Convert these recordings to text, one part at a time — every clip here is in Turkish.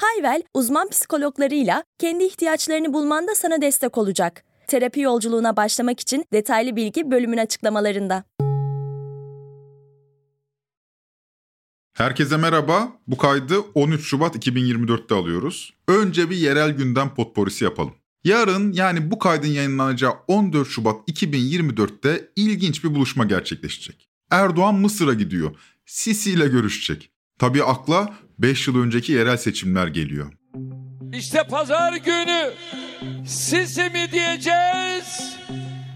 Hayvel, uzman psikologlarıyla kendi ihtiyaçlarını bulmanda sana destek olacak. Terapi yolculuğuna başlamak için detaylı bilgi bölümün açıklamalarında. Herkese merhaba. Bu kaydı 13 Şubat 2024'te alıyoruz. Önce bir yerel gündem potporisi yapalım. Yarın yani bu kaydın yayınlanacağı 14 Şubat 2024'te ilginç bir buluşma gerçekleşecek. Erdoğan Mısır'a gidiyor. Sisi ile görüşecek. Tabii akla 5 yıl önceki yerel seçimler geliyor. İşte pazar günü Sisi mi diyeceğiz?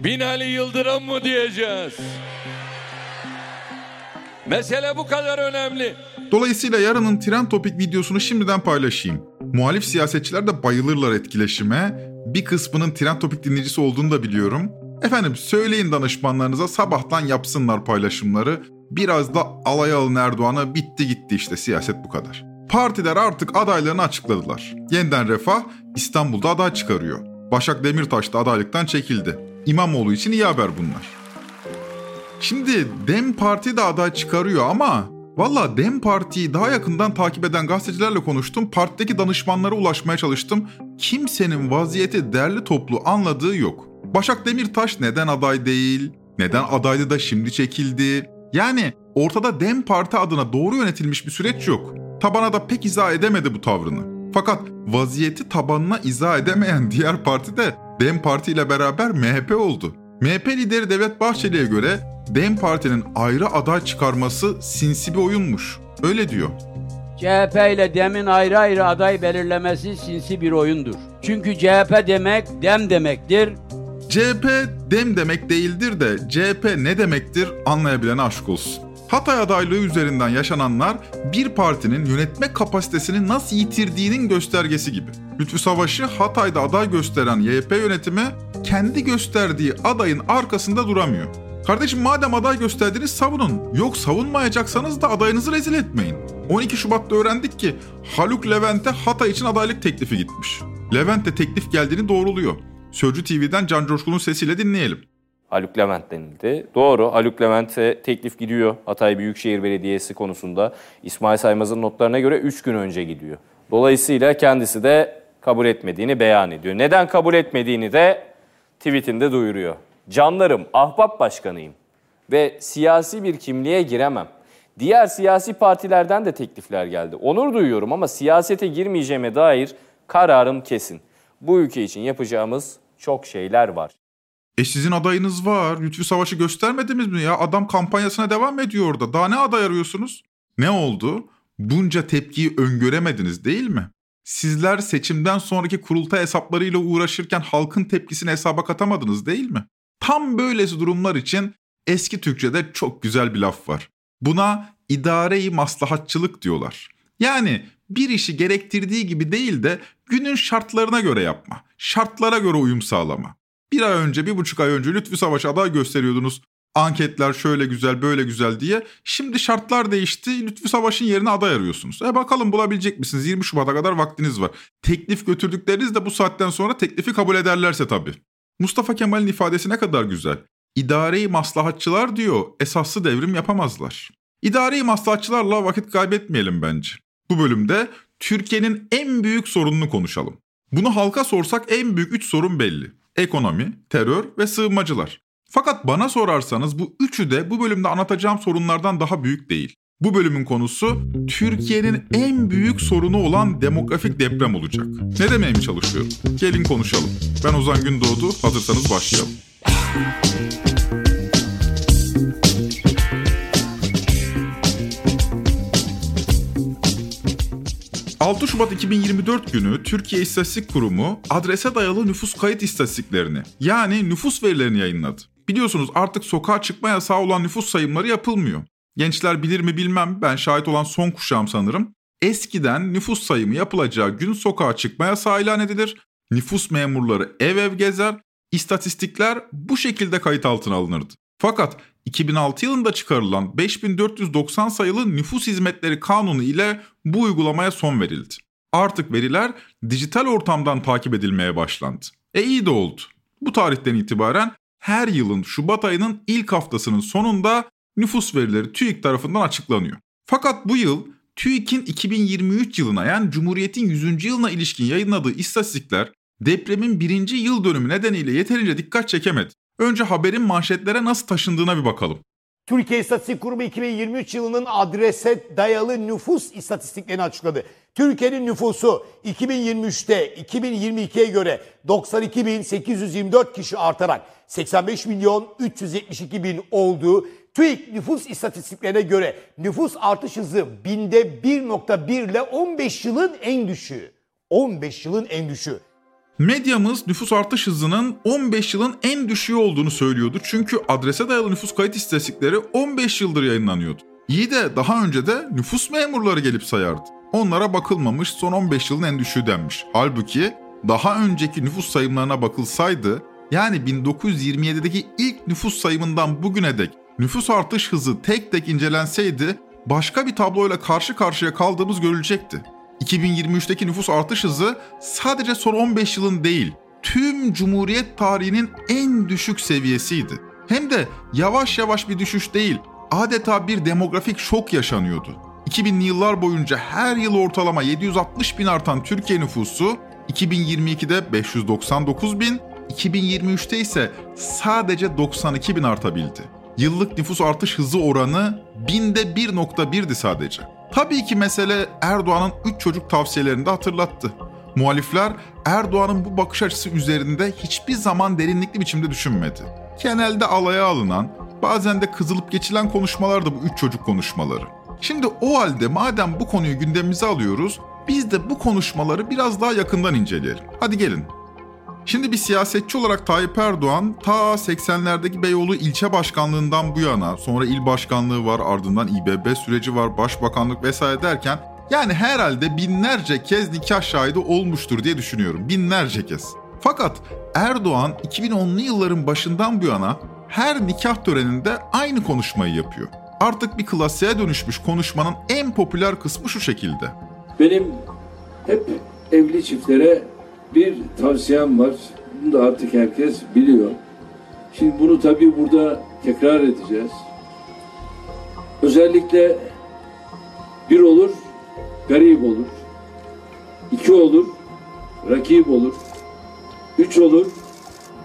Binali Yıldırım mı diyeceğiz? Mesele bu kadar önemli. Dolayısıyla yarının Tren Topik videosunu şimdiden paylaşayım. Muhalif siyasetçiler de bayılırlar etkileşime. Bir kısmının Tren Topik dinleyicisi olduğunu da biliyorum. Efendim söyleyin danışmanlarınıza sabahtan yapsınlar paylaşımları. Biraz da alay alın Erdoğan'a bitti gitti işte siyaset bu kadar. Partiler artık adaylarını açıkladılar. Yeniden Refah İstanbul'da aday çıkarıyor. Başak Demirtaş da adaylıktan çekildi. İmamoğlu için iyi haber bunlar. Şimdi Dem Parti de aday çıkarıyor ama valla Dem Parti'yi daha yakından takip eden gazetecilerle konuştum. Partideki danışmanlara ulaşmaya çalıştım. Kimsenin vaziyeti derli toplu anladığı yok. Başak Demirtaş neden aday değil? Neden adaylı da şimdi çekildi? Yani ortada Dem Parti adına doğru yönetilmiş bir süreç yok. Tabana da pek izah edemedi bu tavrını. Fakat vaziyeti tabanına izah edemeyen diğer parti de Dem Parti ile beraber MHP oldu. MHP lideri Devlet Bahçeli'ye göre Dem Parti'nin ayrı aday çıkarması sinsi bir oyunmuş. Öyle diyor. CHP ile DEM'in ayrı ayrı aday belirlemesi sinsi bir oyundur. Çünkü CHP demek DEM demektir. CHP dem demek değildir de CHP ne demektir anlayabilene aşk olsun. Hatay adaylığı üzerinden yaşananlar bir partinin yönetme kapasitesini nasıl yitirdiğinin göstergesi gibi. Lütfü Savaş'ı Hatay'da aday gösteren YP yönetimi kendi gösterdiği adayın arkasında duramıyor. Kardeşim madem aday gösterdiniz savunun. Yok savunmayacaksanız da adayınızı rezil etmeyin. 12 Şubat'ta öğrendik ki Haluk Levent'e Hatay için adaylık teklifi gitmiş. Levent de teklif geldiğini doğruluyor. Sözcü TV'den Can Coşkun'un sesiyle dinleyelim. Haluk Levent denildi. Doğru, Haluk Levent'e teklif gidiyor Hatay Büyükşehir Belediyesi konusunda. İsmail Saymaz'ın notlarına göre 3 gün önce gidiyor. Dolayısıyla kendisi de kabul etmediğini beyan ediyor. Neden kabul etmediğini de tweetinde duyuruyor. Canlarım, ahbap başkanıyım ve siyasi bir kimliğe giremem. Diğer siyasi partilerden de teklifler geldi. Onur duyuyorum ama siyasete girmeyeceğime dair kararım kesin. Bu ülke için yapacağımız çok şeyler var. E sizin adayınız var. Lütfü Savaş'ı göstermediniz mi ya? Adam kampanyasına devam ediyor orada. Daha ne aday arıyorsunuz? Ne oldu? Bunca tepkiyi öngöremediniz değil mi? Sizler seçimden sonraki kurultay hesaplarıyla uğraşırken halkın tepkisini hesaba katamadınız değil mi? Tam böylesi durumlar için eski Türkçe'de çok güzel bir laf var. Buna idare-i maslahatçılık diyorlar. Yani bir işi gerektirdiği gibi değil de günün şartlarına göre yapma. Şartlara göre uyum sağlama. Bir ay önce, bir buçuk ay önce Lütfü Savaş aday gösteriyordunuz. Anketler şöyle güzel, böyle güzel diye. Şimdi şartlar değişti. Lütfü Savaş'ın yerine aday arıyorsunuz. E bakalım bulabilecek misiniz? 20 Şubat'a kadar vaktiniz var. Teklif götürdükleriniz de bu saatten sonra teklifi kabul ederlerse tabii. Mustafa Kemal'in ifadesi ne kadar güzel. İdare-i maslahatçılar diyor, esaslı devrim yapamazlar. İdare-i maslahatçılarla vakit kaybetmeyelim bence. Bu bölümde Türkiye'nin en büyük sorununu konuşalım. Bunu halka sorsak en büyük üç sorun belli. Ekonomi, terör ve sığınmacılar. Fakat bana sorarsanız bu üçü de bu bölümde anlatacağım sorunlardan daha büyük değil. Bu bölümün konusu Türkiye'nin en büyük sorunu olan demografik deprem olacak. Ne demeye mi çalışıyorum? Gelin konuşalım. Ben Ozan Gündoğdu, hazırsanız başlayalım. 6 Şubat 2024 günü Türkiye İstatistik Kurumu adrese dayalı nüfus kayıt istatistiklerini yani nüfus verilerini yayınladı. Biliyorsunuz artık sokağa çıkma yasağı olan nüfus sayımları yapılmıyor. Gençler bilir mi bilmem ben şahit olan son kuşağım sanırım. Eskiden nüfus sayımı yapılacağı gün sokağa çıkma yasağı ilan edilir. Nüfus memurları ev ev gezer, istatistikler bu şekilde kayıt altına alınırdı. Fakat 2006 yılında çıkarılan 5490 sayılı Nüfus Hizmetleri Kanunu ile bu uygulamaya son verildi. Artık veriler dijital ortamdan takip edilmeye başlandı. E iyi de oldu. Bu tarihten itibaren her yılın Şubat ayının ilk haftasının sonunda nüfus verileri TÜİK tarafından açıklanıyor. Fakat bu yıl TÜİK'in 2023 yılına yani Cumhuriyet'in 100. yılına ilişkin yayınladığı istatistikler depremin birinci yıl dönümü nedeniyle yeterince dikkat çekemedi. Önce haberin manşetlere nasıl taşındığına bir bakalım. Türkiye İstatistik Kurumu 2023 yılının adrese dayalı nüfus istatistiklerini açıkladı. Türkiye'nin nüfusu 2023'te 2022'ye göre 92.824 kişi artarak 85 milyon 372 bin olduğu TÜİK nüfus istatistiklerine göre nüfus artış hızı binde 1.1 ile 15 yılın en düşüğü. 15 yılın en düşüğü. Medyamız nüfus artış hızının 15 yılın en düşüğü olduğunu söylüyordu. Çünkü adrese dayalı nüfus kayıt istatistikleri 15 yıldır yayınlanıyordu. İyi de daha önce de nüfus memurları gelip sayardı. Onlara bakılmamış son 15 yılın en düşüğü denmiş. Halbuki daha önceki nüfus sayımlarına bakılsaydı yani 1927'deki ilk nüfus sayımından bugüne dek nüfus artış hızı tek tek incelenseydi başka bir tabloyla karşı karşıya kaldığımız görülecekti. 2023'teki nüfus artış hızı sadece son 15 yılın değil, tüm Cumhuriyet tarihinin en düşük seviyesiydi. Hem de yavaş yavaş bir düşüş değil, adeta bir demografik şok yaşanıyordu. 2000'li yıllar boyunca her yıl ortalama 760 bin artan Türkiye nüfusu 2022'de 599 bin, 2023'te ise sadece 92 bin artabildi. Yıllık nüfus artış hızı oranı binde 1.1'di sadece. Tabii ki mesele Erdoğan'ın 3 çocuk tavsiyelerini de hatırlattı. Muhalifler Erdoğan'ın bu bakış açısı üzerinde hiçbir zaman derinlikli biçimde düşünmedi. Genelde alaya alınan, bazen de kızılıp geçilen konuşmalar da bu üç çocuk konuşmaları. Şimdi o halde madem bu konuyu gündemimize alıyoruz, biz de bu konuşmaları biraz daha yakından inceleyelim. Hadi gelin. Şimdi bir siyasetçi olarak Tayyip Erdoğan ta 80'lerdeki Beyoğlu ilçe başkanlığından bu yana sonra il başkanlığı var ardından İBB süreci var başbakanlık vesaire derken yani herhalde binlerce kez nikah şahidi olmuştur diye düşünüyorum. Binlerce kez. Fakat Erdoğan 2010'lu yılların başından bu yana her nikah töreninde aynı konuşmayı yapıyor. Artık bir klasiğe dönüşmüş konuşmanın en popüler kısmı şu şekilde. Benim hep evli çiftlere bir tavsiyem var. Bunu da artık herkes biliyor. Şimdi bunu tabii burada tekrar edeceğiz. Özellikle bir olur, garip olur. iki olur, rakip olur. Üç olur,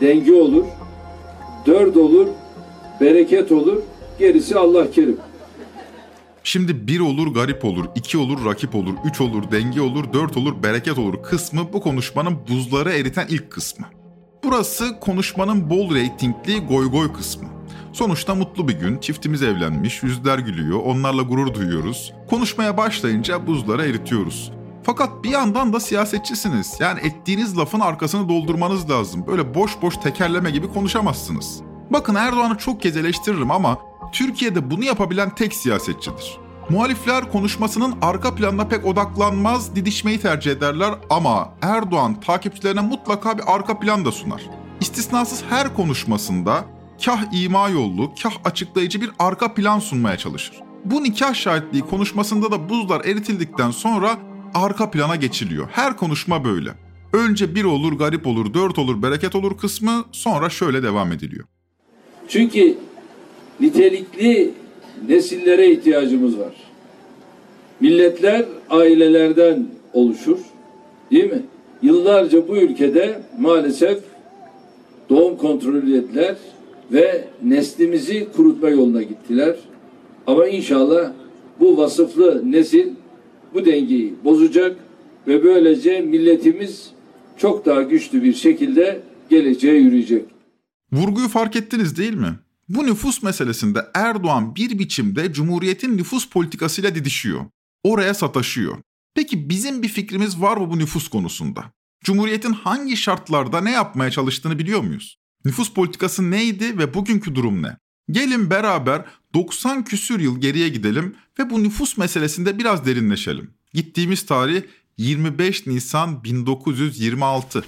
denge olur. Dört olur, bereket olur. Gerisi Allah kerim. Şimdi bir olur garip olur, iki olur rakip olur, üç olur denge olur, dört olur bereket olur kısmı bu konuşmanın buzları eriten ilk kısmı. Burası konuşmanın bol reytingli goy goy kısmı. Sonuçta mutlu bir gün, çiftimiz evlenmiş, yüzler gülüyor, onlarla gurur duyuyoruz. Konuşmaya başlayınca buzları eritiyoruz. Fakat bir yandan da siyasetçisiniz. Yani ettiğiniz lafın arkasını doldurmanız lazım. Böyle boş boş tekerleme gibi konuşamazsınız. Bakın Erdoğan'ı çok kez eleştiririm ama Türkiye'de bunu yapabilen tek siyasetçidir. Muhalifler konuşmasının arka planına pek odaklanmaz, didişmeyi tercih ederler ama Erdoğan takipçilerine mutlaka bir arka plan da sunar. İstisnasız her konuşmasında kah ima yollu, kah açıklayıcı bir arka plan sunmaya çalışır. Bu nikah şahitliği konuşmasında da buzlar eritildikten sonra arka plana geçiliyor. Her konuşma böyle. Önce bir olur, garip olur, dört olur, bereket olur kısmı sonra şöyle devam ediliyor. Çünkü nitelikli nesillere ihtiyacımız var. Milletler ailelerden oluşur. Değil mi? Yıllarca bu ülkede maalesef doğum kontrolü ettiler ve neslimizi kurutma yoluna gittiler. Ama inşallah bu vasıflı nesil bu dengeyi bozacak ve böylece milletimiz çok daha güçlü bir şekilde geleceğe yürüyecek. Vurguyu fark ettiniz değil mi? Bu nüfus meselesinde Erdoğan bir biçimde Cumhuriyet'in nüfus politikasıyla didişiyor. Oraya sataşıyor. Peki bizim bir fikrimiz var mı bu nüfus konusunda? Cumhuriyet'in hangi şartlarda ne yapmaya çalıştığını biliyor muyuz? Nüfus politikası neydi ve bugünkü durum ne? Gelin beraber 90 küsür yıl geriye gidelim ve bu nüfus meselesinde biraz derinleşelim. Gittiğimiz tarih 25 Nisan 1926.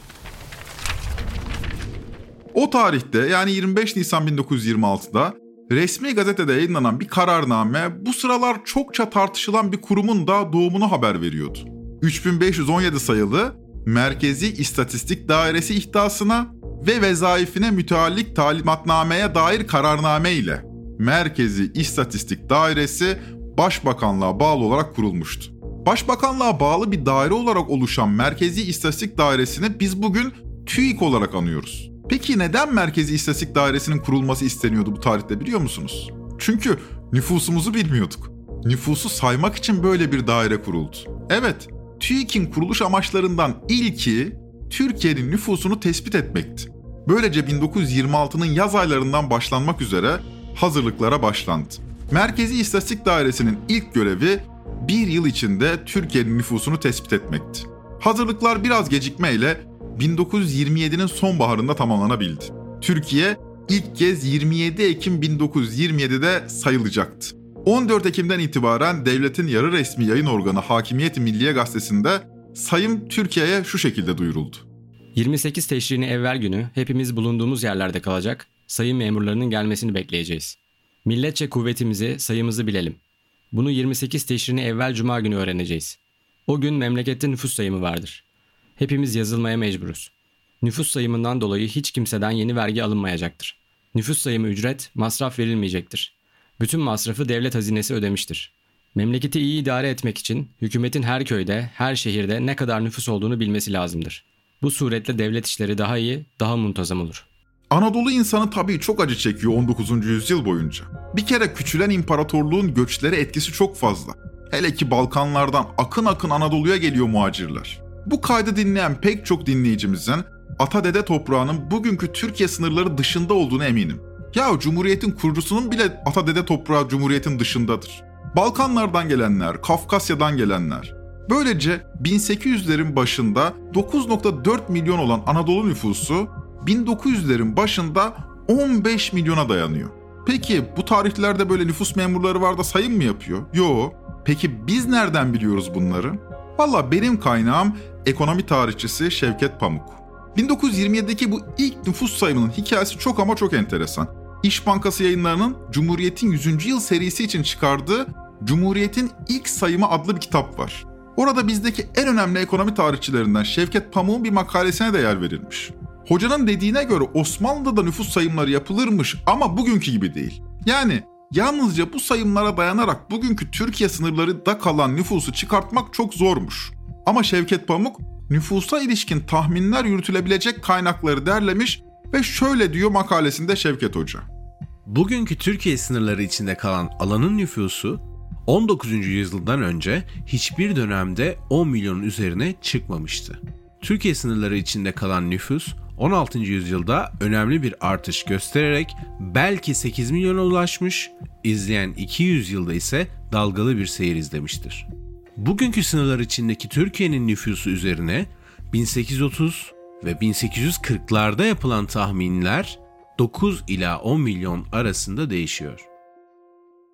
O tarihte yani 25 Nisan 1926'da resmi gazetede yayınlanan bir kararname bu sıralar çokça tartışılan bir kurumun da doğumunu haber veriyordu. 3517 sayılı Merkezi İstatistik Dairesi ihtasına ve vezaifine müteallik talimatnameye dair kararname ile Merkezi İstatistik Dairesi Başbakanlığa bağlı olarak kurulmuştu. Başbakanlığa bağlı bir daire olarak oluşan Merkezi İstatistik Dairesi'ni biz bugün TÜİK olarak anıyoruz. Peki neden Merkezi İstatistik Dairesi'nin kurulması isteniyordu bu tarihte biliyor musunuz? Çünkü nüfusumuzu bilmiyorduk. Nüfusu saymak için böyle bir daire kuruldu. Evet, TÜİK'in kuruluş amaçlarından ilki Türkiye'nin nüfusunu tespit etmekti. Böylece 1926'nın yaz aylarından başlanmak üzere hazırlıklara başlandı. Merkezi İstatistik Dairesi'nin ilk görevi bir yıl içinde Türkiye'nin nüfusunu tespit etmekti. Hazırlıklar biraz gecikmeyle 1927'nin sonbaharında tamamlanabildi. Türkiye ilk kez 27 Ekim 1927'de sayılacaktı. 14 Ekim'den itibaren devletin yarı resmi yayın organı Hakimiyet Milliye Gazetesi'nde sayım Türkiye'ye şu şekilde duyuruldu. 28 Teşriğini evvel günü hepimiz bulunduğumuz yerlerde kalacak, sayım memurlarının gelmesini bekleyeceğiz. Milletçe kuvvetimizi, sayımızı bilelim. Bunu 28 Teşriğini evvel cuma günü öğreneceğiz. O gün memlekette nüfus sayımı vardır. Hepimiz yazılmaya mecburuz. Nüfus sayımından dolayı hiç kimseden yeni vergi alınmayacaktır. Nüfus sayımı ücret, masraf verilmeyecektir. Bütün masrafı devlet hazinesi ödemiştir. Memleketi iyi idare etmek için hükümetin her köyde, her şehirde ne kadar nüfus olduğunu bilmesi lazımdır. Bu suretle devlet işleri daha iyi, daha muntazam olur. Anadolu insanı tabii çok acı çekiyor 19. yüzyıl boyunca. Bir kere küçülen imparatorluğun göçlere etkisi çok fazla. Hele ki Balkanlardan akın akın Anadolu'ya geliyor muhacirler. Bu kaydı dinleyen pek çok dinleyicimizin ata dede toprağının bugünkü Türkiye sınırları dışında olduğunu eminim. Ya Cumhuriyet'in kurucusunun bile ata dede toprağı Cumhuriyet'in dışındadır. Balkanlardan gelenler, Kafkasya'dan gelenler. Böylece 1800'lerin başında 9.4 milyon olan Anadolu nüfusu 1900'lerin başında 15 milyona dayanıyor. Peki bu tarihlerde böyle nüfus memurları var da sayım mı yapıyor? Yo. Peki biz nereden biliyoruz bunları? Valla benim kaynağım ekonomi tarihçisi Şevket Pamuk. 1927'deki bu ilk nüfus sayımının hikayesi çok ama çok enteresan. İş Bankası yayınlarının Cumhuriyet'in 100. yıl serisi için çıkardığı Cumhuriyet'in ilk sayımı adlı bir kitap var. Orada bizdeki en önemli ekonomi tarihçilerinden Şevket Pamuk'un bir makalesine de yer verilmiş. Hocanın dediğine göre Osmanlı'da da nüfus sayımları yapılırmış ama bugünkü gibi değil. Yani yalnızca bu sayımlara dayanarak bugünkü Türkiye sınırlarında kalan nüfusu çıkartmak çok zormuş. Ama Şevket Pamuk nüfusa ilişkin tahminler yürütülebilecek kaynakları derlemiş ve şöyle diyor makalesinde Şevket Hoca. Bugünkü Türkiye sınırları içinde kalan alanın nüfusu 19. yüzyıldan önce hiçbir dönemde 10 milyonun üzerine çıkmamıştı. Türkiye sınırları içinde kalan nüfus 16. yüzyılda önemli bir artış göstererek belki 8 milyona ulaşmış, izleyen 200 yılda ise dalgalı bir seyir izlemiştir. Bugünkü sınırlar içindeki Türkiye'nin nüfusu üzerine 1830 ve 1840'larda yapılan tahminler 9 ila 10 milyon arasında değişiyor.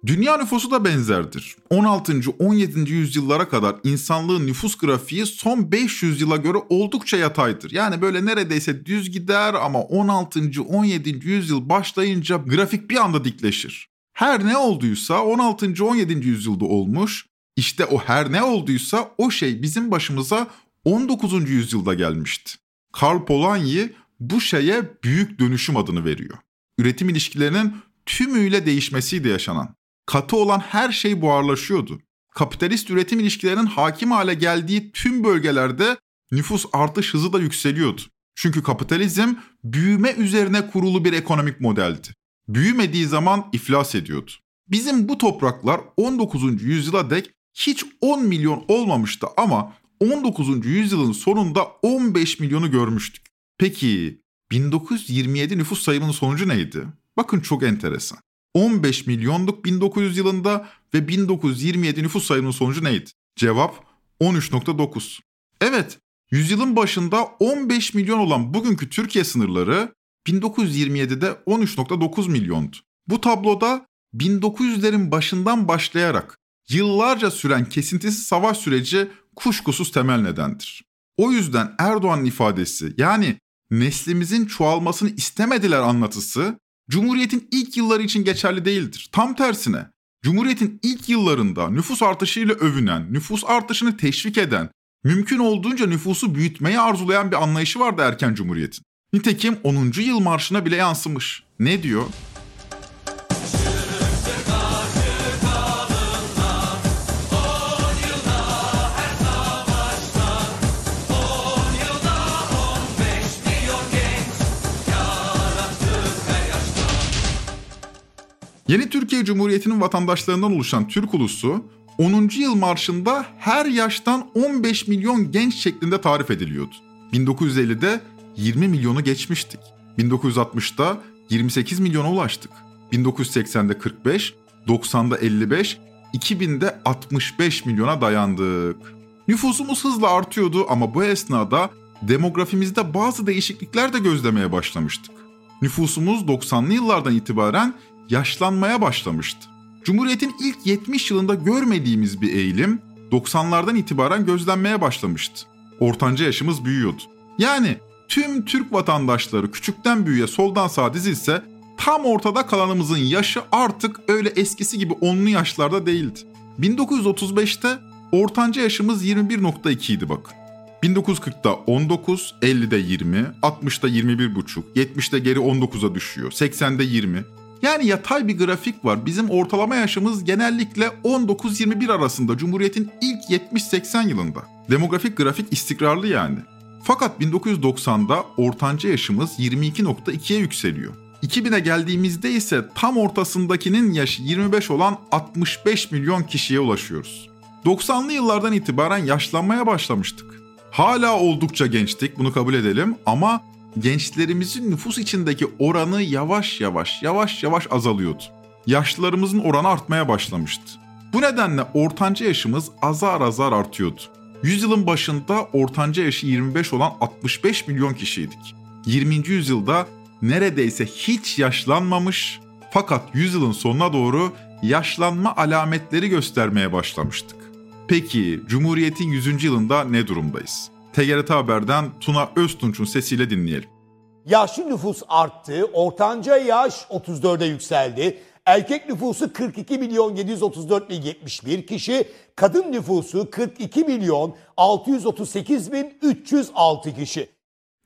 Dünya nüfusu da benzerdir. 16. 17. yüzyıllara kadar insanlığın nüfus grafiği son 500 yıla göre oldukça yataydır. Yani böyle neredeyse düz gider ama 16. 17. yüzyıl başlayınca grafik bir anda dikleşir. Her ne olduysa 16. 17. yüzyılda olmuş. İşte o her ne olduysa o şey bizim başımıza 19. yüzyılda gelmişti. Karl Polanyi bu şeye büyük dönüşüm adını veriyor. Üretim ilişkilerinin tümüyle değişmesiyle yaşanan. Katı olan her şey buharlaşıyordu. Kapitalist üretim ilişkilerinin hakim hale geldiği tüm bölgelerde nüfus artış hızı da yükseliyordu. Çünkü kapitalizm büyüme üzerine kurulu bir ekonomik modeldi. Büyümediği zaman iflas ediyordu. Bizim bu topraklar 19. yüzyıla dek hiç 10 milyon olmamıştı ama 19. yüzyılın sonunda 15 milyonu görmüştük. Peki 1927 nüfus sayımının sonucu neydi? Bakın çok enteresan. 15 milyonluk 1900 yılında ve 1927 nüfus sayımının sonucu neydi? Cevap 13.9. Evet, yüzyılın başında 15 milyon olan bugünkü Türkiye sınırları 1927'de 13.9 milyondu. Bu tabloda 1900'lerin başından başlayarak yıllarca süren kesintisiz savaş süreci kuşkusuz temel nedendir. O yüzden Erdoğan'ın ifadesi yani neslimizin çoğalmasını istemediler anlatısı Cumhuriyet'in ilk yılları için geçerli değildir. Tam tersine Cumhuriyet'in ilk yıllarında nüfus artışıyla övünen, nüfus artışını teşvik eden, mümkün olduğunca nüfusu büyütmeyi arzulayan bir anlayışı vardı erken Cumhuriyet'in. Nitekim 10. yıl marşına bile yansımış. Ne diyor? Yeni Türkiye Cumhuriyeti'nin vatandaşlarından oluşan Türk ulusu 10. yıl marşında her yaştan 15 milyon genç şeklinde tarif ediliyordu. 1950'de 20 milyonu geçmiştik. 1960'da 28 milyona ulaştık. 1980'de 45, 90'da 55, 2000'de 65 milyona dayandık. Nüfusumuz hızla artıyordu ama bu esnada demografimizde bazı değişiklikler de gözlemeye başlamıştık. Nüfusumuz 90'lı yıllardan itibaren yaşlanmaya başlamıştı. Cumhuriyet'in ilk 70 yılında görmediğimiz bir eğilim 90'lardan itibaren gözlenmeye başlamıştı. Ortanca yaşımız büyüyordu. Yani tüm Türk vatandaşları küçükten büyüğe soldan sağa dizilse tam ortada kalanımızın yaşı artık öyle eskisi gibi onlu yaşlarda değildi. 1935'te ortanca yaşımız 21.2 idi bakın. 1940'da 19, 50'de 20, 60'da 21,5, 70'de geri 19'a düşüyor, 80'de 20. Yani yatay bir grafik var. Bizim ortalama yaşımız genellikle 19-21 arasında Cumhuriyet'in ilk 70-80 yılında. Demografik grafik istikrarlı yani. Fakat 1990'da ortanca yaşımız 22.2'ye yükseliyor. 2000'e geldiğimizde ise tam ortasındakinin yaşı 25 olan 65 milyon kişiye ulaşıyoruz. 90'lı yıllardan itibaren yaşlanmaya başlamıştık. Hala oldukça gençtik bunu kabul edelim ama gençlerimizin nüfus içindeki oranı yavaş yavaş yavaş yavaş azalıyordu. Yaşlılarımızın oranı artmaya başlamıştı. Bu nedenle ortanca yaşımız azar azar artıyordu. Yüzyılın başında ortanca yaşı 25 olan 65 milyon kişiydik. 20. yüzyılda neredeyse hiç yaşlanmamış fakat yüzyılın sonuna doğru yaşlanma alametleri göstermeye başlamıştık. Peki Cumhuriyet'in 100. yılında ne durumdayız? TGRT Haber'den Tuna Öztunç'un sesiyle dinleyelim. Yaşlı nüfus arttı, ortanca yaş 34'e yükseldi. Erkek nüfusu 42 milyon 734 bin 71 kişi, kadın nüfusu 42 milyon 638 bin 306 kişi.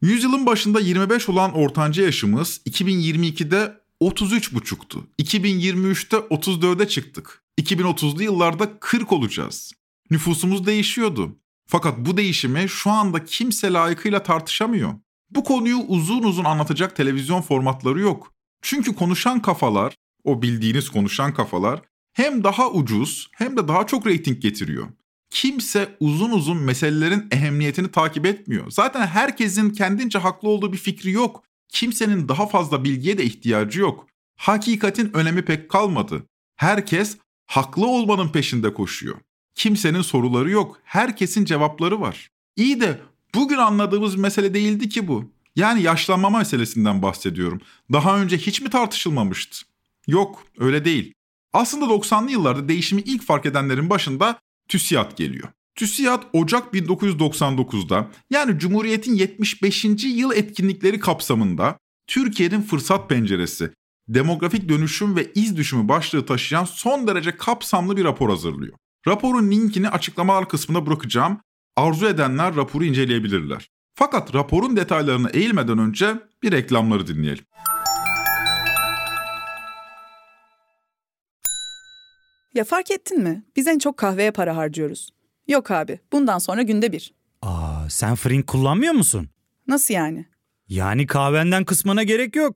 Yüzyılın başında 25 olan ortanca yaşımız 2022'de 33,5'tu. 2023'te 34'e çıktık. 2030'lu yıllarda 40 olacağız. Nüfusumuz değişiyordu. Fakat bu değişimi şu anda kimse layıkıyla tartışamıyor. Bu konuyu uzun uzun anlatacak televizyon formatları yok. Çünkü konuşan kafalar, o bildiğiniz konuşan kafalar hem daha ucuz hem de daha çok reyting getiriyor. Kimse uzun uzun meselelerin ehemmiyetini takip etmiyor. Zaten herkesin kendince haklı olduğu bir fikri yok. Kimsenin daha fazla bilgiye de ihtiyacı yok. Hakikatin önemi pek kalmadı. Herkes haklı olmanın peşinde koşuyor. Kimsenin soruları yok. Herkesin cevapları var. İyi de bugün anladığımız mesele değildi ki bu. Yani yaşlanma meselesinden bahsediyorum. Daha önce hiç mi tartışılmamıştı? Yok, öyle değil. Aslında 90'lı yıllarda değişimi ilk fark edenlerin başında TÜSİAD geliyor. TÜSİAD Ocak 1999'da yani Cumhuriyet'in 75. yıl etkinlikleri kapsamında Türkiye'nin fırsat penceresi, demografik dönüşüm ve iz düşümü başlığı taşıyan son derece kapsamlı bir rapor hazırlıyor. Raporun linkini açıklamalar kısmına bırakacağım. Arzu edenler raporu inceleyebilirler. Fakat raporun detaylarına eğilmeden önce bir reklamları dinleyelim. Ya fark ettin mi? Biz en çok kahveye para harcıyoruz. Yok abi, bundan sonra günde bir. Aa, sen Frink kullanmıyor musun? Nasıl yani? Yani kahvenden kısmına gerek yok.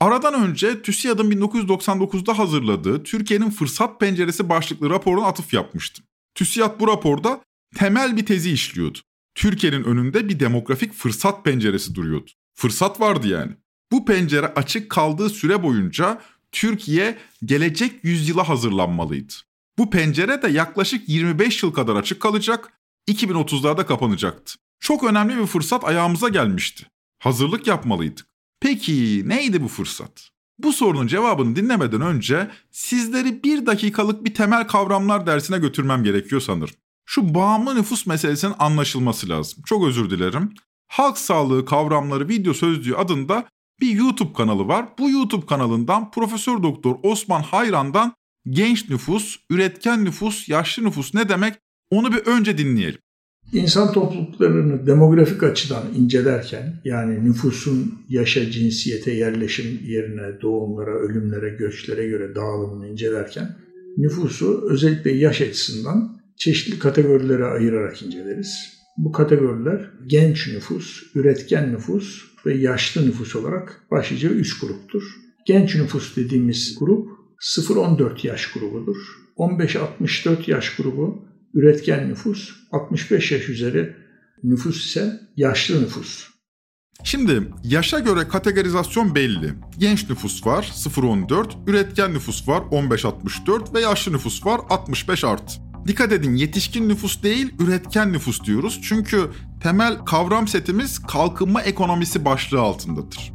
Aradan önce TÜSİAD'ın 1999'da hazırladığı Türkiye'nin Fırsat Penceresi başlıklı raporuna atıf yapmıştım. TÜSİAD bu raporda temel bir tezi işliyordu. Türkiye'nin önünde bir demografik fırsat penceresi duruyordu. Fırsat vardı yani. Bu pencere açık kaldığı süre boyunca Türkiye gelecek yüzyıla hazırlanmalıydı. Bu pencere de yaklaşık 25 yıl kadar açık kalacak, 2030'larda kapanacaktı. Çok önemli bir fırsat ayağımıza gelmişti. Hazırlık yapmalıydık. Peki neydi bu fırsat? Bu sorunun cevabını dinlemeden önce sizleri bir dakikalık bir temel kavramlar dersine götürmem gerekiyor sanırım. Şu bağımlı nüfus meselesinin anlaşılması lazım. Çok özür dilerim. Halk Sağlığı Kavramları Video Sözlüğü adında bir YouTube kanalı var. Bu YouTube kanalından Profesör Doktor Osman Hayran'dan genç nüfus, üretken nüfus, yaşlı nüfus ne demek onu bir önce dinleyelim. İnsan topluluklarını demografik açıdan incelerken yani nüfusun yaşa, cinsiyete, yerleşim yerine, doğumlara, ölümlere, göçlere göre dağılımını incelerken nüfusu özellikle yaş açısından çeşitli kategorilere ayırarak inceleriz. Bu kategoriler genç nüfus, üretken nüfus ve yaşlı nüfus olarak başlıca üç gruptur. Genç nüfus dediğimiz grup 0-14 yaş grubudur. 15-64 yaş grubu üretken nüfus, 65 yaş üzeri nüfus ise yaşlı nüfus. Şimdi yaşa göre kategorizasyon belli. Genç nüfus var 0-14, üretken nüfus var 15-64 ve yaşlı nüfus var 65 artı. Dikkat edin yetişkin nüfus değil üretken nüfus diyoruz. Çünkü temel kavram setimiz kalkınma ekonomisi başlığı altındadır.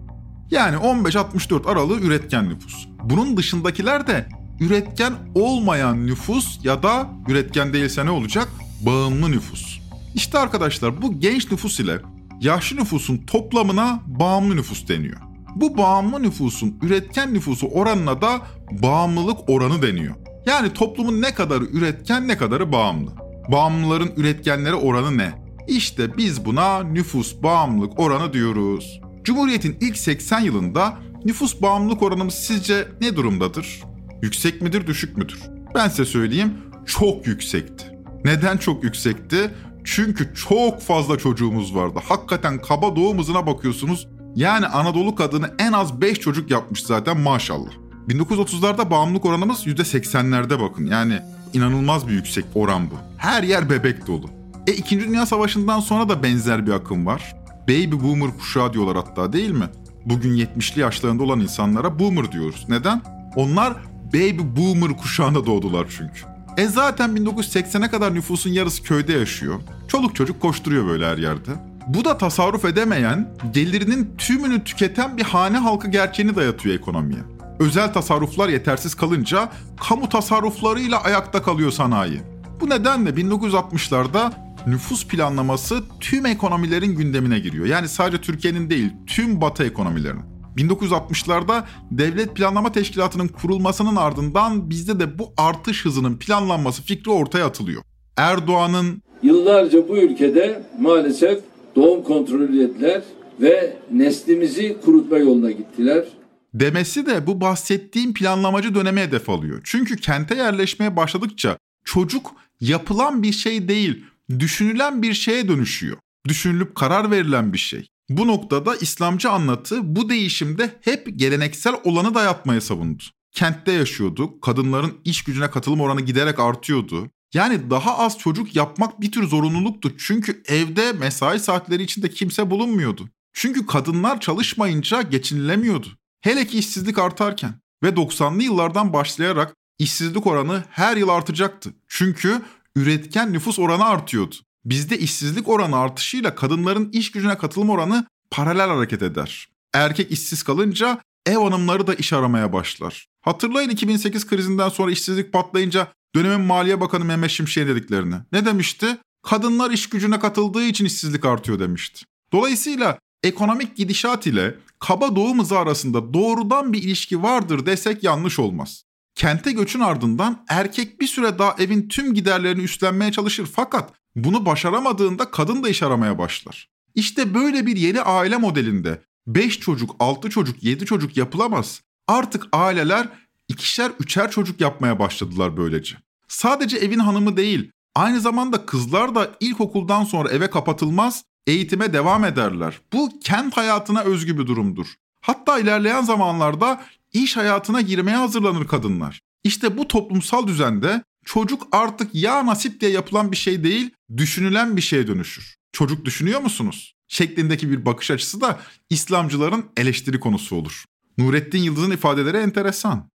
Yani 15-64 aralığı üretken nüfus. Bunun dışındakiler de üretken olmayan nüfus ya da üretken değilse ne olacak? Bağımlı nüfus. İşte arkadaşlar bu genç nüfus ile yaşlı nüfusun toplamına bağımlı nüfus deniyor. Bu bağımlı nüfusun üretken nüfusu oranına da bağımlılık oranı deniyor. Yani toplumun ne kadarı üretken ne kadarı bağımlı. Bağımlıların üretkenleri oranı ne? İşte biz buna nüfus bağımlılık oranı diyoruz. Cumhuriyet'in ilk 80 yılında nüfus bağımlılık oranımız sizce ne durumdadır? Yüksek midir, düşük müdür? Ben size söyleyeyim, çok yüksekti. Neden çok yüksekti? Çünkü çok fazla çocuğumuz vardı. Hakikaten kaba doğum hızına bakıyorsunuz. Yani Anadolu kadını en az 5 çocuk yapmış zaten maşallah. 1930'larda bağımlılık oranımız %80'lerde bakın. Yani inanılmaz bir yüksek oran bu. Her yer bebek dolu. E 2. Dünya Savaşı'ndan sonra da benzer bir akım var. Baby boomer kuşağı diyorlar hatta değil mi? Bugün 70'li yaşlarında olan insanlara boomer diyoruz. Neden? Onlar baby boomer kuşağında doğdular çünkü. E zaten 1980'e kadar nüfusun yarısı köyde yaşıyor. Çoluk çocuk koşturuyor böyle her yerde. Bu da tasarruf edemeyen, gelirinin tümünü tüketen bir hane halkı gerçeğini dayatıyor ekonomiye. Özel tasarruflar yetersiz kalınca kamu tasarruflarıyla ayakta kalıyor sanayi. Bu nedenle 1960'larda nüfus planlaması tüm ekonomilerin gündemine giriyor. Yani sadece Türkiye'nin değil, tüm batı ekonomilerinin. 1960'larda Devlet Planlama Teşkilatı'nın kurulmasının ardından bizde de bu artış hızının planlanması fikri ortaya atılıyor. Erdoğan'ın Yıllarca bu ülkede maalesef doğum kontrolü ettiler ve neslimizi kurutma yoluna gittiler. demesi de bu bahsettiğim planlamacı döneme hedef alıyor. Çünkü kente yerleşmeye başladıkça çocuk yapılan bir şey değil, düşünülen bir şeye dönüşüyor. Düşünülüp karar verilen bir şey. Bu noktada İslamcı anlatı bu değişimde hep geleneksel olanı dayatmaya savundu. Kentte yaşıyorduk, kadınların iş gücüne katılım oranı giderek artıyordu. Yani daha az çocuk yapmak bir tür zorunluluktu. Çünkü evde mesai saatleri içinde kimse bulunmuyordu. Çünkü kadınlar çalışmayınca geçinilemiyordu. Hele ki işsizlik artarken ve 90'lı yıllardan başlayarak işsizlik oranı her yıl artacaktı. Çünkü üretken nüfus oranı artıyordu. Bizde işsizlik oranı artışıyla kadınların iş gücüne katılım oranı paralel hareket eder. Erkek işsiz kalınca ev hanımları da iş aramaya başlar. Hatırlayın 2008 krizinden sonra işsizlik patlayınca dönemin Maliye Bakanı Mehmet Şimşek'in dediklerini. Ne demişti? Kadınlar iş gücüne katıldığı için işsizlik artıyor demişti. Dolayısıyla ekonomik gidişat ile kaba doğum hızı arasında doğrudan bir ilişki vardır desek yanlış olmaz. Kente göçün ardından erkek bir süre daha evin tüm giderlerini üstlenmeye çalışır fakat bunu başaramadığında kadın da iş aramaya başlar. İşte böyle bir yeni aile modelinde 5 çocuk, 6 çocuk, 7 çocuk yapılamaz. Artık aileler ikişer, üçer çocuk yapmaya başladılar böylece. Sadece evin hanımı değil, Aynı zamanda kızlar da ilkokuldan sonra eve kapatılmaz, eğitime devam ederler. Bu kent hayatına özgü bir durumdur. Hatta ilerleyen zamanlarda iş hayatına girmeye hazırlanır kadınlar. İşte bu toplumsal düzende çocuk artık ya nasip diye yapılan bir şey değil, düşünülen bir şeye dönüşür. Çocuk düşünüyor musunuz? Şeklindeki bir bakış açısı da İslamcıların eleştiri konusu olur. Nurettin Yıldız'ın ifadeleri enteresan.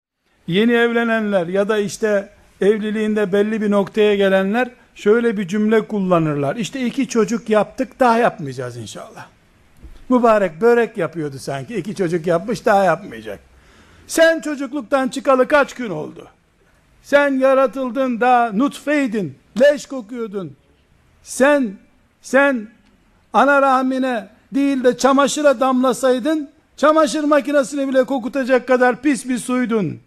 Yeni evlenenler ya da işte evliliğinde belli bir noktaya gelenler şöyle bir cümle kullanırlar. İşte iki çocuk yaptık daha yapmayacağız inşallah. Mübarek börek yapıyordu sanki. iki çocuk yapmış daha yapmayacak. Sen çocukluktan çıkalı kaç gün oldu? Sen yaratıldın daha nutfeydin. Leş kokuyordun. Sen sen ana rahmine değil de çamaşıra damlasaydın çamaşır makinesini bile kokutacak kadar pis bir suydun.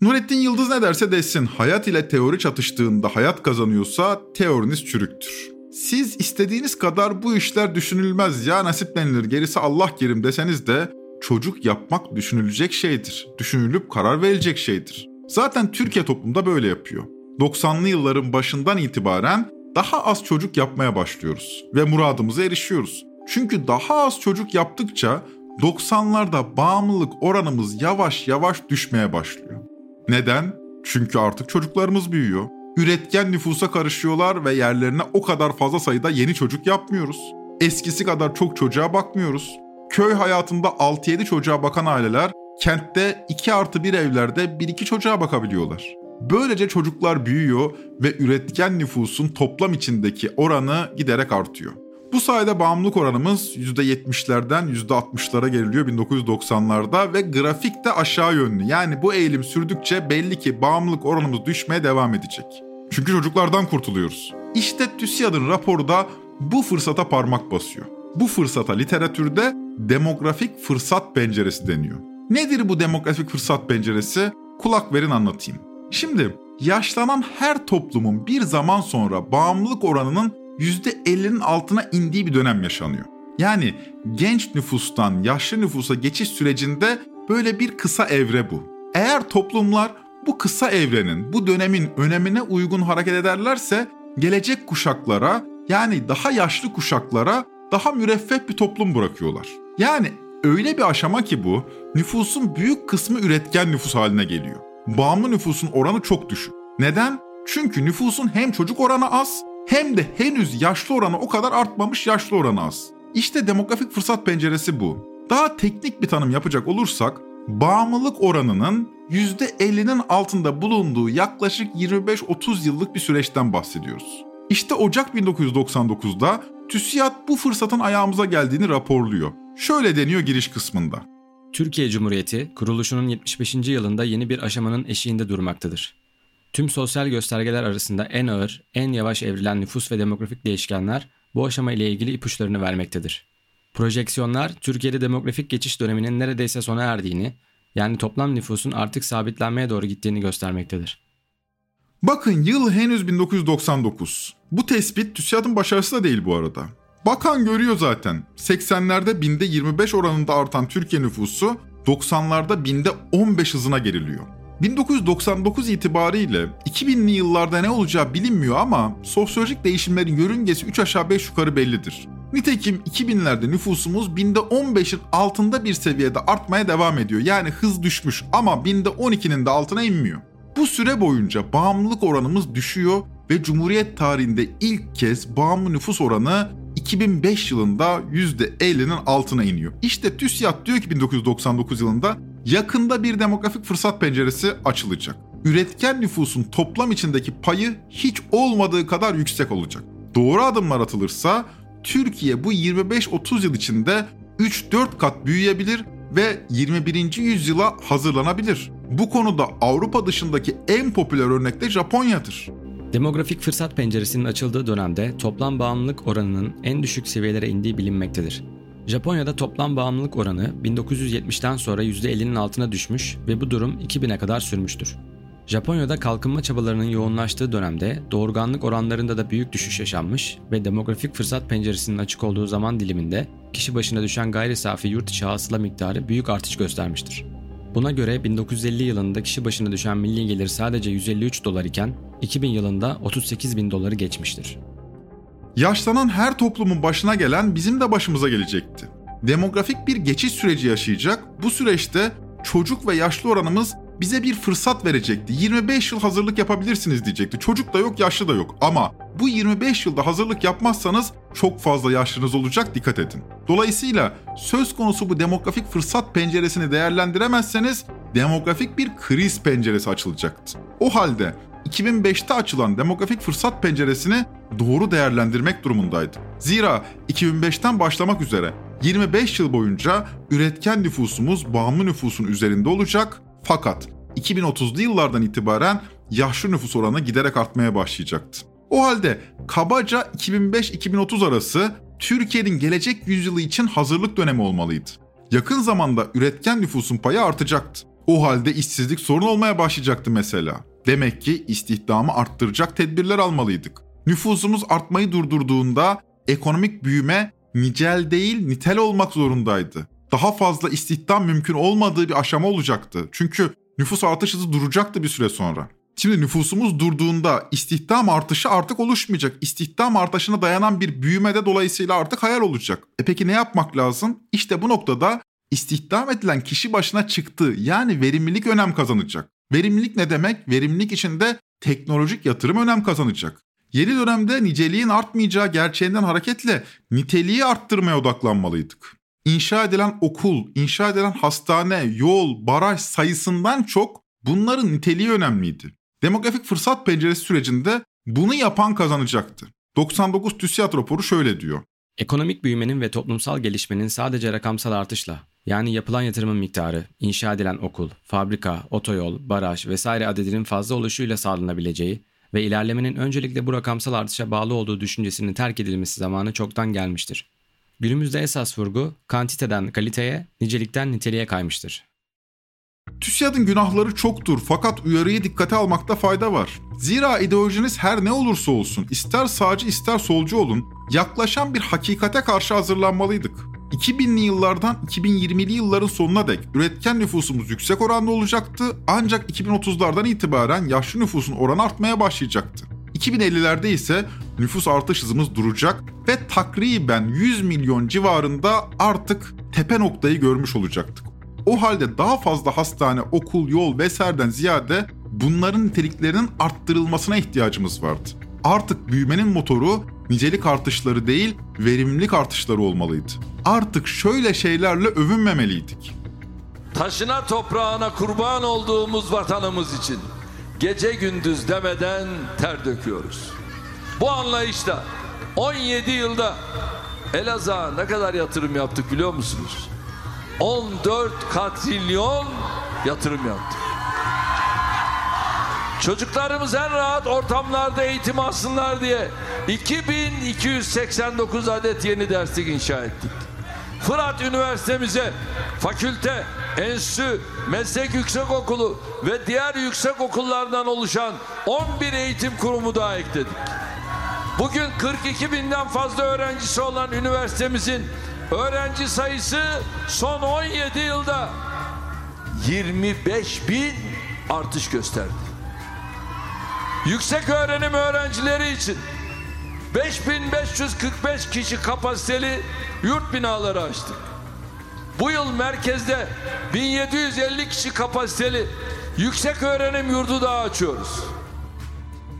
Nurettin Yıldız ne derse desin hayat ile teori çatıştığında hayat kazanıyorsa teoriniz çürüktür. Siz istediğiniz kadar bu işler düşünülmez ya nasiplenilir gerisi Allah kerim deseniz de çocuk yapmak düşünülecek şeydir. Düşünülüp karar verilecek şeydir. Zaten Türkiye toplumda böyle yapıyor. 90'lı yılların başından itibaren daha az çocuk yapmaya başlıyoruz ve muradımıza erişiyoruz. Çünkü daha az çocuk yaptıkça 90'larda bağımlılık oranımız yavaş yavaş düşmeye başlıyor. Neden? Çünkü artık çocuklarımız büyüyor. Üretken nüfusa karışıyorlar ve yerlerine o kadar fazla sayıda yeni çocuk yapmıyoruz. Eskisi kadar çok çocuğa bakmıyoruz. Köy hayatında 6-7 çocuğa bakan aileler kentte 2 artı 1 evlerde 1-2 çocuğa bakabiliyorlar. Böylece çocuklar büyüyor ve üretken nüfusun toplam içindeki oranı giderek artıyor. Bu sayede bağımlılık oranımız %70'lerden %60'lara geriliyor 1990'larda ve grafik de aşağı yönlü. Yani bu eğilim sürdükçe belli ki bağımlılık oranımız düşmeye devam edecek. Çünkü çocuklardan kurtuluyoruz. İşte TÜSİAD'ın raporu da bu fırsata parmak basıyor. Bu fırsata literatürde demografik fırsat penceresi deniyor. Nedir bu demografik fırsat penceresi? Kulak verin anlatayım. Şimdi yaşlanan her toplumun bir zaman sonra bağımlılık oranının %50'nin altına indiği bir dönem yaşanıyor. Yani genç nüfustan yaşlı nüfusa geçiş sürecinde böyle bir kısa evre bu. Eğer toplumlar bu kısa evrenin, bu dönemin önemine uygun hareket ederlerse gelecek kuşaklara yani daha yaşlı kuşaklara daha müreffeh bir toplum bırakıyorlar. Yani öyle bir aşama ki bu nüfusun büyük kısmı üretken nüfus haline geliyor. Bağımlı nüfusun oranı çok düşük. Neden? Çünkü nüfusun hem çocuk oranı az hem de henüz yaşlı oranı o kadar artmamış yaşlı oranı az. İşte demografik fırsat penceresi bu. Daha teknik bir tanım yapacak olursak bağımlılık oranının %50'nin altında bulunduğu yaklaşık 25-30 yıllık bir süreçten bahsediyoruz. İşte Ocak 1999'da TÜSİAD bu fırsatın ayağımıza geldiğini raporluyor. Şöyle deniyor giriş kısmında. Türkiye Cumhuriyeti kuruluşunun 75. yılında yeni bir aşamanın eşiğinde durmaktadır. Tüm sosyal göstergeler arasında en ağır, en yavaş evrilen nüfus ve demografik değişkenler bu aşama ile ilgili ipuçlarını vermektedir. Projeksiyonlar Türkiye'de demografik geçiş döneminin neredeyse sona erdiğini, yani toplam nüfusun artık sabitlenmeye doğru gittiğini göstermektedir. Bakın yıl henüz 1999. Bu tespit TÜSİAD'ın başarısı da değil bu arada. Bakan görüyor zaten. 80'lerde binde 25 oranında artan Türkiye nüfusu 90'larda binde 15 hızına geriliyor. 1999 itibariyle 2000'li yıllarda ne olacağı bilinmiyor ama sosyolojik değişimlerin yörüngesi 3 aşağı 5 yukarı bellidir. Nitekim 2000'lerde nüfusumuz binde 15'in altında bir seviyede artmaya devam ediyor. Yani hız düşmüş ama binde 12'nin de altına inmiyor. Bu süre boyunca bağımlılık oranımız düşüyor ve Cumhuriyet tarihinde ilk kez bağımlı nüfus oranı 2005 yılında %50'nin altına iniyor. İşte TÜSİAD diyor ki 1999 yılında yakında bir demografik fırsat penceresi açılacak. Üretken nüfusun toplam içindeki payı hiç olmadığı kadar yüksek olacak. Doğru adımlar atılırsa Türkiye bu 25-30 yıl içinde 3-4 kat büyüyebilir ve 21. yüzyıla hazırlanabilir. Bu konuda Avrupa dışındaki en popüler örnek de Japonya'dır. Demografik fırsat penceresinin açıldığı dönemde toplam bağımlılık oranının en düşük seviyelere indiği bilinmektedir. Japonya'da toplam bağımlılık oranı 1970'ten sonra %50'nin altına düşmüş ve bu durum 2000'e kadar sürmüştür. Japonya'da kalkınma çabalarının yoğunlaştığı dönemde doğurganlık oranlarında da büyük düşüş yaşanmış ve demografik fırsat penceresinin açık olduğu zaman diliminde kişi başına düşen gayri safi yurt içi hasıla miktarı büyük artış göstermiştir. Buna göre 1950 yılında kişi başına düşen milli gelir sadece 153 dolar iken 2000 yılında 38 bin doları geçmiştir. Yaşlanan her toplumun başına gelen bizim de başımıza gelecekti. Demografik bir geçiş süreci yaşayacak. Bu süreçte çocuk ve yaşlı oranımız bize bir fırsat verecekti. 25 yıl hazırlık yapabilirsiniz diyecekti. Çocuk da yok, yaşlı da yok. Ama bu 25 yılda hazırlık yapmazsanız çok fazla yaşlınız olacak dikkat edin. Dolayısıyla söz konusu bu demografik fırsat penceresini değerlendiremezseniz demografik bir kriz penceresi açılacaktı. O halde 2005'te açılan demografik fırsat penceresini doğru değerlendirmek durumundaydı. Zira 2005'ten başlamak üzere 25 yıl boyunca üretken nüfusumuz bağımlı nüfusun üzerinde olacak fakat 2030'lu yıllardan itibaren yaşlı nüfus oranı giderek artmaya başlayacaktı. O halde kabaca 2005-2030 arası Türkiye'nin gelecek yüzyılı için hazırlık dönemi olmalıydı. Yakın zamanda üretken nüfusun payı artacaktı. O halde işsizlik sorun olmaya başlayacaktı mesela. Demek ki istihdamı arttıracak tedbirler almalıydık. Nüfusumuz artmayı durdurduğunda ekonomik büyüme nicel değil nitel olmak zorundaydı. Daha fazla istihdam mümkün olmadığı bir aşama olacaktı. Çünkü nüfus artış hızı duracaktı bir süre sonra. Şimdi nüfusumuz durduğunda istihdam artışı artık oluşmayacak. İstihdam artışına dayanan bir büyüme de dolayısıyla artık hayal olacak. E peki ne yapmak lazım? İşte bu noktada istihdam edilen kişi başına çıktı. Yani verimlilik önem kazanacak. Verimlilik ne demek? Verimlilik içinde teknolojik yatırım önem kazanacak. Yeni dönemde niceliğin artmayacağı gerçeğinden hareketle niteliği arttırmaya odaklanmalıydık. İnşa edilen okul, inşa edilen hastane, yol, baraj sayısından çok bunların niteliği önemliydi. Demografik fırsat penceresi sürecinde bunu yapan kazanacaktı. 99 TÜSİAD raporu şöyle diyor. Ekonomik büyümenin ve toplumsal gelişmenin sadece rakamsal artışla, yani yapılan yatırımın miktarı, inşa edilen okul, fabrika, otoyol, baraj vesaire adedinin fazla oluşuyla sağlanabileceği ve ilerlemenin öncelikle bu rakamsal artışa bağlı olduğu düşüncesinin terk edilmesi zamanı çoktan gelmiştir. Günümüzde esas vurgu kantiteden kaliteye, nicelikten niteliğe kaymıştır. TÜSİAD'ın günahları çoktur fakat uyarıyı dikkate almakta fayda var. Zira ideolojiniz her ne olursa olsun, ister sağcı ister solcu olun, yaklaşan bir hakikate karşı hazırlanmalıydık. 2000'li yıllardan 2020'li yılların sonuna dek üretken nüfusumuz yüksek oranda olacaktı ancak 2030'lardan itibaren yaşlı nüfusun oranı artmaya başlayacaktı. 2050'lerde ise nüfus artış hızımız duracak ve takriben 100 milyon civarında artık tepe noktayı görmüş olacaktık. O halde daha fazla hastane, okul, yol vesaireden ziyade bunların niteliklerinin arttırılmasına ihtiyacımız vardı. Artık büyümenin motoru nicelik artışları değil, verimlilik artışları olmalıydı. Artık şöyle şeylerle övünmemeliydik. Taşına toprağına kurban olduğumuz vatanımız için gece gündüz demeden ter döküyoruz. Bu anlayışla 17 yılda Elazığ'a ne kadar yatırım yaptık biliyor musunuz? 14 katrilyon yatırım yaptık. Çocuklarımız en rahat ortamlarda eğitim alsınlar diye 2289 adet yeni derslik inşa ettik. Fırat Üniversitemize fakülte, enstitü, meslek yüksekokulu ve diğer yüksek okullardan oluşan 11 eğitim kurumu daha ekledik. Bugün 42 binden fazla öğrencisi olan üniversitemizin öğrenci sayısı son 17 yılda 25 bin artış gösterdi. Yüksek öğrenim öğrencileri için 5545 kişi kapasiteli yurt binaları açtık. Bu yıl merkezde 1750 kişi kapasiteli yüksek öğrenim yurdu daha açıyoruz.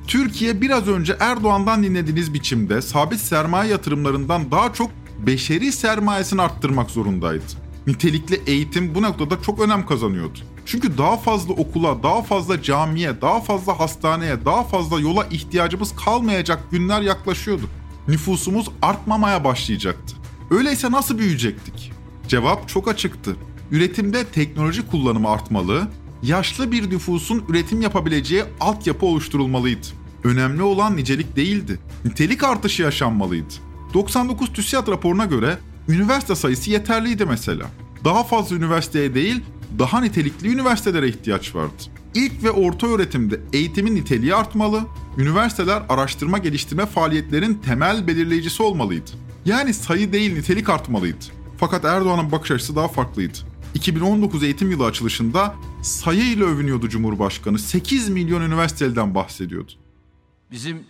Türkiye biraz önce Erdoğan'dan dinlediğiniz biçimde sabit sermaye yatırımlarından daha çok beşeri sermayesini arttırmak zorundaydı. Nitelikli eğitim bu noktada çok önem kazanıyordu. Çünkü daha fazla okula, daha fazla camiye, daha fazla hastaneye, daha fazla yola ihtiyacımız kalmayacak günler yaklaşıyordu. Nüfusumuz artmamaya başlayacaktı. Öyleyse nasıl büyüyecektik? Cevap çok açıktı. Üretimde teknoloji kullanımı artmalı, yaşlı bir nüfusun üretim yapabileceği altyapı oluşturulmalıydı. Önemli olan nicelik değildi, nitelik artışı yaşanmalıydı. 99 TÜSİAD raporuna göre üniversite sayısı yeterliydi mesela. Daha fazla üniversiteye değil, daha nitelikli üniversitelere ihtiyaç vardı. İlk ve orta öğretimde eğitimin niteliği artmalı, üniversiteler araştırma geliştirme faaliyetlerin temel belirleyicisi olmalıydı. Yani sayı değil nitelik artmalıydı. Fakat Erdoğan'ın bakış açısı daha farklıydı. 2019 eğitim yılı açılışında sayıyla övünüyordu Cumhurbaşkanı. 8 milyon üniversiteden bahsediyordu. Bizim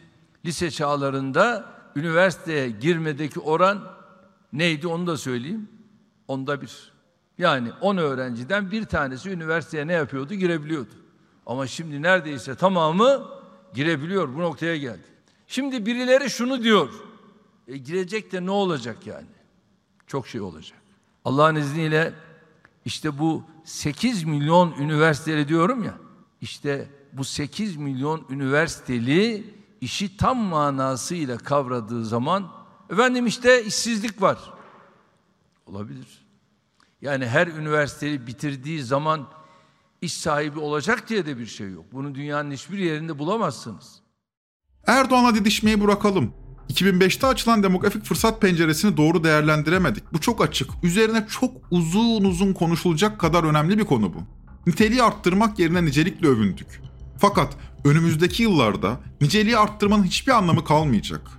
lise çağlarında üniversiteye girmedeki oran neydi onu da söyleyeyim. Onda bir. Yani 10 öğrenciden bir tanesi üniversiteye ne yapıyordu? Girebiliyordu. Ama şimdi neredeyse tamamı girebiliyor. Bu noktaya geldi. Şimdi birileri şunu diyor. E, girecek de ne olacak yani? Çok şey olacak. Allah'ın izniyle işte bu 8 milyon üniversiteli diyorum ya. İşte bu 8 milyon üniversiteli işi tam manasıyla kavradığı zaman efendim işte işsizlik var. Olabilir. Yani her üniversiteyi bitirdiği zaman iş sahibi olacak diye de bir şey yok. Bunu dünyanın hiçbir yerinde bulamazsınız. Erdoğan'la didişmeyi bırakalım. 2005'te açılan demografik fırsat penceresini doğru değerlendiremedik. Bu çok açık. Üzerine çok uzun uzun konuşulacak kadar önemli bir konu bu. Niteliği arttırmak yerine nicelikle övündük. Fakat önümüzdeki yıllarda niceliği arttırmanın hiçbir anlamı kalmayacak.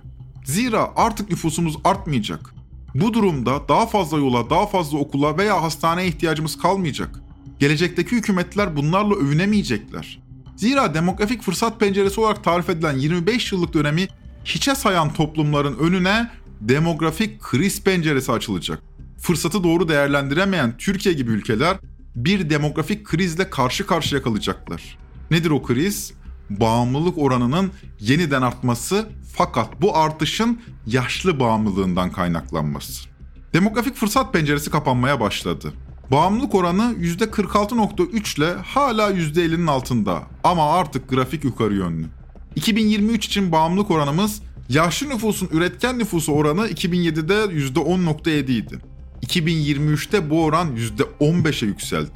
Zira artık nüfusumuz artmayacak. Bu durumda daha fazla yola, daha fazla okula veya hastaneye ihtiyacımız kalmayacak. Gelecekteki hükümetler bunlarla övünemeyecekler. Zira demografik fırsat penceresi olarak tarif edilen 25 yıllık dönemi hiçe sayan toplumların önüne demografik kriz penceresi açılacak. Fırsatı doğru değerlendiremeyen Türkiye gibi ülkeler bir demografik krizle karşı karşıya kalacaklar. Nedir o kriz? Bağımlılık oranının yeniden artması fakat bu artışın yaşlı bağımlılığından kaynaklanması. Demografik fırsat penceresi kapanmaya başladı. Bağımlılık oranı %46.3 ile hala %50'nin altında ama artık grafik yukarı yönlü. 2023 için bağımlılık oranımız yaşlı nüfusun üretken nüfusu oranı 2007'de %10.7 idi. 2023'te bu oran %15'e yükseldi.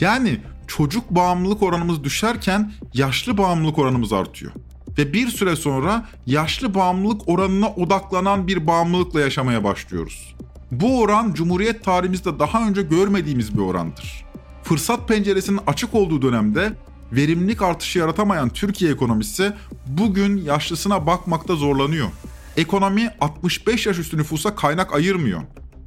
Yani çocuk bağımlılık oranımız düşerken yaşlı bağımlılık oranımız artıyor. Ve bir süre sonra yaşlı bağımlılık oranına odaklanan bir bağımlılıkla yaşamaya başlıyoruz. Bu oran Cumhuriyet tarihimizde daha önce görmediğimiz bir orandır. Fırsat penceresinin açık olduğu dönemde verimlilik artışı yaratamayan Türkiye ekonomisi bugün yaşlısına bakmakta zorlanıyor. Ekonomi 65 yaş üstü nüfusa kaynak ayırmıyor.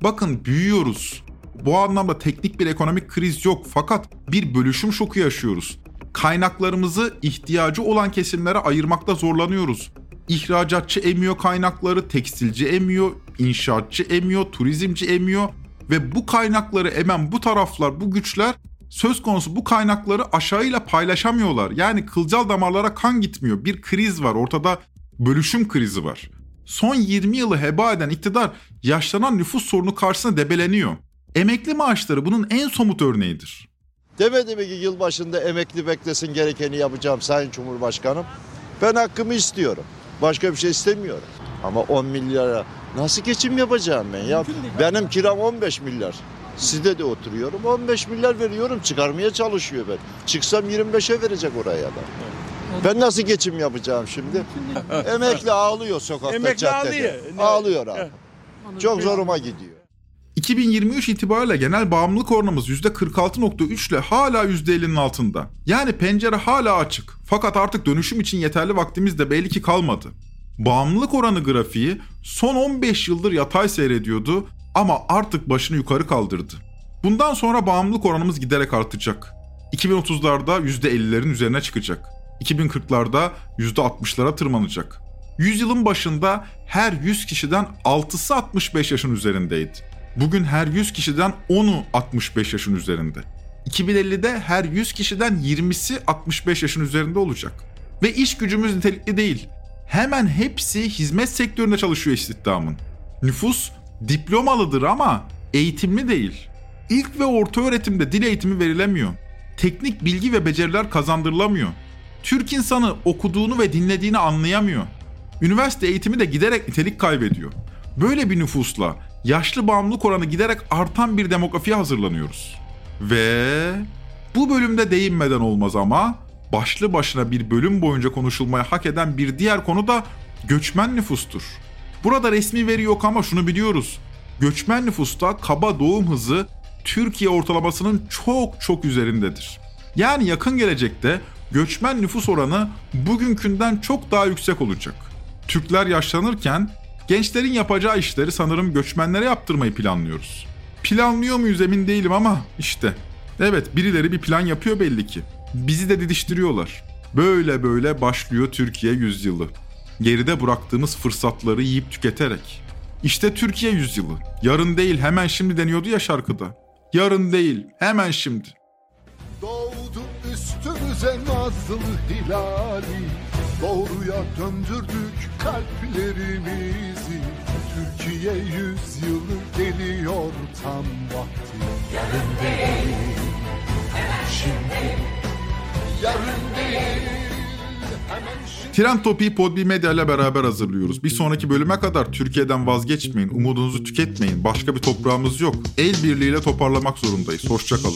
Bakın büyüyoruz. Bu anlamda teknik bir ekonomik kriz yok fakat bir bölüşüm şoku yaşıyoruz. Kaynaklarımızı ihtiyacı olan kesimlere ayırmakta zorlanıyoruz. İhracatçı emiyor kaynakları, tekstilci emiyor, inşaatçı emiyor, turizmci emiyor ve bu kaynakları emen bu taraflar, bu güçler söz konusu bu kaynakları aşağıyla paylaşamıyorlar. Yani kılcal damarlara kan gitmiyor. Bir kriz var. Ortada bölüşüm krizi var. Son 20 yılı heba eden iktidar yaşlanan nüfus sorunu karşısında debeleniyor. Emekli maaşları bunun en somut örneğidir. Demedi mi ki yılbaşında emekli beklesin gerekeni yapacağım Sayın Cumhurbaşkanım? Ben hakkımı istiyorum. Başka bir şey istemiyorum. Ama 10 milyara nasıl geçim yapacağım ben ya? Benim kiram 15 milyar. Sizde de oturuyorum. 15 milyar veriyorum. Çıkarmaya çalışıyor ben. Çıksam 25'e verecek oraya da. Ben nasıl geçim yapacağım şimdi? Emekli ağlıyor sokakta Emekli caddede. ağlıyor. Ağlıyor abi. Çok zoruma gidiyor. 2023 itibariyle genel bağımlılık oranımız %46.3 ile hala %50'nin altında. Yani pencere hala açık. Fakat artık dönüşüm için yeterli vaktimiz de belli ki kalmadı. Bağımlılık oranı grafiği son 15 yıldır yatay seyrediyordu ama artık başını yukarı kaldırdı. Bundan sonra bağımlılık oranımız giderek artacak. 2030'larda %50'lerin üzerine çıkacak. 2040'larda %60'lara tırmanacak. Yüzyılın başında her 100 kişiden 6'sı 65 yaşın üzerindeydi. Bugün her 100 kişiden 10'u 65 yaşın üzerinde. 2050'de her 100 kişiden 20'si 65 yaşın üzerinde olacak. Ve iş gücümüz nitelikli değil. Hemen hepsi hizmet sektöründe çalışıyor istihdamın. Nüfus diplomalıdır ama eğitimli değil. İlk ve orta öğretimde dil eğitimi verilemiyor. Teknik bilgi ve beceriler kazandırılamıyor. Türk insanı okuduğunu ve dinlediğini anlayamıyor. Üniversite eğitimi de giderek nitelik kaybediyor. Böyle bir nüfusla yaşlı bağımlılık oranı giderek artan bir demografiye hazırlanıyoruz. Ve bu bölümde değinmeden olmaz ama başlı başına bir bölüm boyunca konuşulmaya hak eden bir diğer konu da göçmen nüfustur. Burada resmi veri yok ama şunu biliyoruz. Göçmen nüfusta kaba doğum hızı Türkiye ortalamasının çok çok üzerindedir. Yani yakın gelecekte göçmen nüfus oranı bugünkünden çok daha yüksek olacak. Türkler yaşlanırken gençlerin yapacağı işleri sanırım göçmenlere yaptırmayı planlıyoruz. Planlıyor muyuz emin değilim ama işte. Evet birileri bir plan yapıyor belli ki. Bizi de didiştiriyorlar. Böyle böyle başlıyor Türkiye yüzyılı. Geride bıraktığımız fırsatları yiyip tüketerek. İşte Türkiye yüzyılı. Yarın değil hemen şimdi deniyordu ya şarkıda. Yarın değil hemen şimdi. Doğdu üstümüze nazlı hilali Doğruya döndürdük kalplerimizi Türkiye yüzyılı geliyor tam vakti Yarın değil, şimdi Yarın değil, hemen şimdi Tren Topi'yi Podbi Medya ile beraber hazırlıyoruz. Bir sonraki bölüme kadar Türkiye'den vazgeçmeyin, umudunuzu tüketmeyin. Başka bir toprağımız yok. El birliğiyle toparlamak zorundayız. Hoşçakalın.